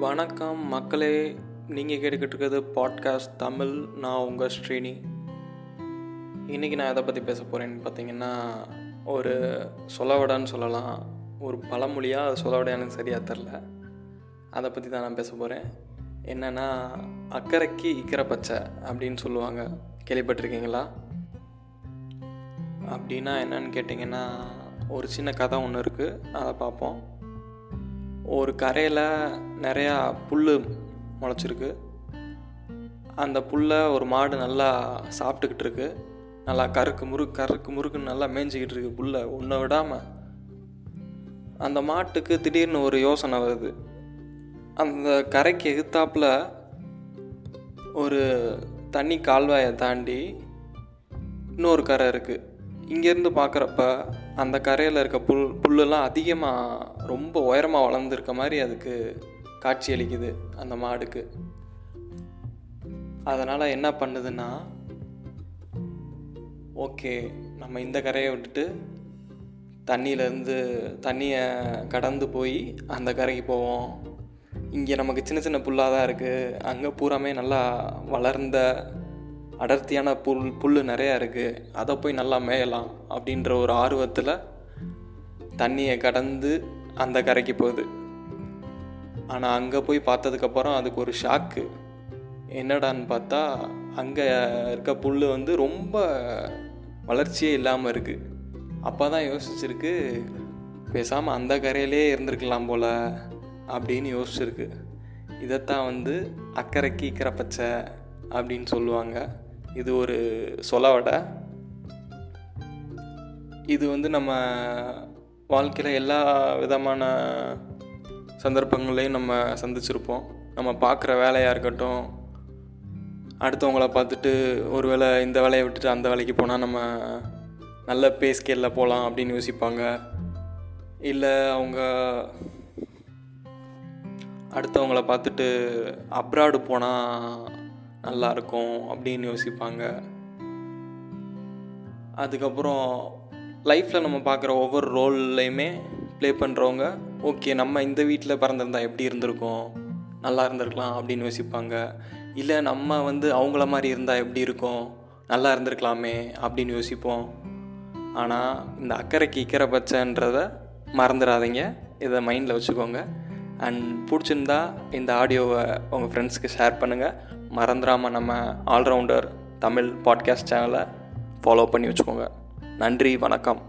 வணக்கம் மக்களே நீங்கள் கேட்டுக்கிட்டு இருக்கிறது பாட்காஸ்ட் தமிழ். நான் உங்கள் ஸ்ரீனி. இன்றைக்கி நான் எதை பற்றி பேச போகிறேன்னு பார்த்தீங்கன்னா ஒரு சொலவடான்னு சொல்லலாம். ஒரு பழமொழியாக அது சொலவடையானு எனக்கு சரியாக தெரில அதை பற்றி தான் நான் பேச போகிறேன் என்னென்னா அக்கறைக்கு இக்கரை பச்சை அப்படின்னு சொல்லுவாங்க. கேள்விப்பட்டிருக்கீங்களா? அப்படின்னா என்னன்னு கேட்டிங்கன்னா ஒரு சின்ன கதை ஒன்று இருக்குது அதை பார்ப்போம். ஒரு கரையில் நிறையா புல் முளைச்சிருக்கு. அந்த புல்லை ஒரு மாடு நல்லா சாப்பிட்டுக்கிட்டு இருக்கு. நல்லா கருக்கு முறுக்கு கருக்கு முறுக்குன்னு நல்லா மேய்ஞ்சிக்கிட்டு இருக்கு புல்லை. ஒன்றை விடாமல் அந்த மாட்டுக்கு திடீர்னு ஒரு யோசனை வருது. அந்த கரைக்கு எகுத்தாப்பில் ஒரு தண்ணி கால்வாயை தாண்டி இன்னொரு கரை இருக்குது இங்கேருந்து பார்க்குறப்ப அந்த கரையில் இருக்க புல் புல்லெல்லாம் அதிகமாக ரொம்ப உயரமாக வளர்ந்துருக்க மாதிரி அதுக்கு காட்சி அளிக்குது அந்த மாடுக்கு. அதனால் என்ன பண்ணுதுன்னா ஓகே நம்ம இந்த கரையை விட்டுட்டு தண்ணியிலேருந்து தண்ணியை கடந்து போய் அந்த கரைக்கு போவோம். இங்கே நமக்கு சின்ன சின்ன புல்லாக தான் இருக்குது அங்கே பூராமே நல்லா வளர்ந்த அடர்த்தியான புல் புல் நிறையா இருக்குது அதை போய் நல்லா மேயலாம் அப்படின்ற ஒரு ஆர்வத்தில் தண்ணியை கடந்து அந்த கரைக்கு போகுது. ஆனால் அங்கே போய் பார்த்ததுக்கப்புறம் அதுக்கு ஒரு ஷாக்கு என்னடான்னு பார்த்தா அங்கே இருக்க புல் வந்து ரொம்ப வளர்ச்சியே இல்லாமல் இருக்குது அப்போ தான் யோசிச்சிருக்கு பேசாமல் அந்த கரையிலே இருந்திருக்கலாம் போல் அப்படின்னு யோசிச்சிருக்கு. இதைத்தான் வந்து அக்கறைக்கு இக்கரை பச்சை அப்படின்னு சொல்லுவாங்க. இது ஒரு சொலவடை இது வந்து நம்ம வாழ்க்கையில் எல்லா விதமான சந்தர்ப்பங்களையும் நம்ம சந்திச்சிருப்போம். நம்ம பார்க்குற வேலையாக இருக்கட்டும் அடுத்தவங்கள பார்த்துட்டு ஒரு வேளை இந்த வேலையை விட்டுட்டு அந்த வேலைக்கு போனால் நம்ம நல்ல பே ஸ்கேலில் போகலாம் அப்படின்னு யோசிப்பாங்க. இல்லை அவங்க அடுத்தவங்கள பார்த்துட்டு அப்ராடு போனால் நல்லாயிருக்கும் அப்படின்னு யோசிப்பாங்க. அதுக்கப்புறம் லைஃப்பில் நம்ம பார்க்குற ஒவ்வொரு ரோல்லையுமே ப்ளே பண்ணுறவங்க ஓகே நம்ம இந்த வீட்டில் பிறந்திருந்தா எப்படி இருந்திருக்கோம்? நல்லா இருந்திருக்கலாம் அப்படின்னு யோசிப்பாங்க. இல்லை நம்ம வந்து அவங்கள மாதிரி இருந்தால் எப்படி இருக்கும்? நல்லா இருந்திருக்கலாமே அப்படின்னு யோசிப்போம். ஆனால் இந்த அக்கறைக்கு இக்கரை பச்சைன்றதை மறந்துடாதீங்க. இதை மைண்டில் வச்சுக்கோங்க. அண்ட் பிடிச்சிருந்தா இந்த ஆடியோவை உங்கள் ஃப்ரெண்ட்ஸுக்கு ஷேர் பண்ணுங்கள் மறந்துடாமல் நம்ம ஆல்ரவுண்டர் தமிழ் பாட்காஸ்ட் சேனலை ஃபாலோ பண்ணி வச்சுக்கோங்க. நன்றி வணக்கம்.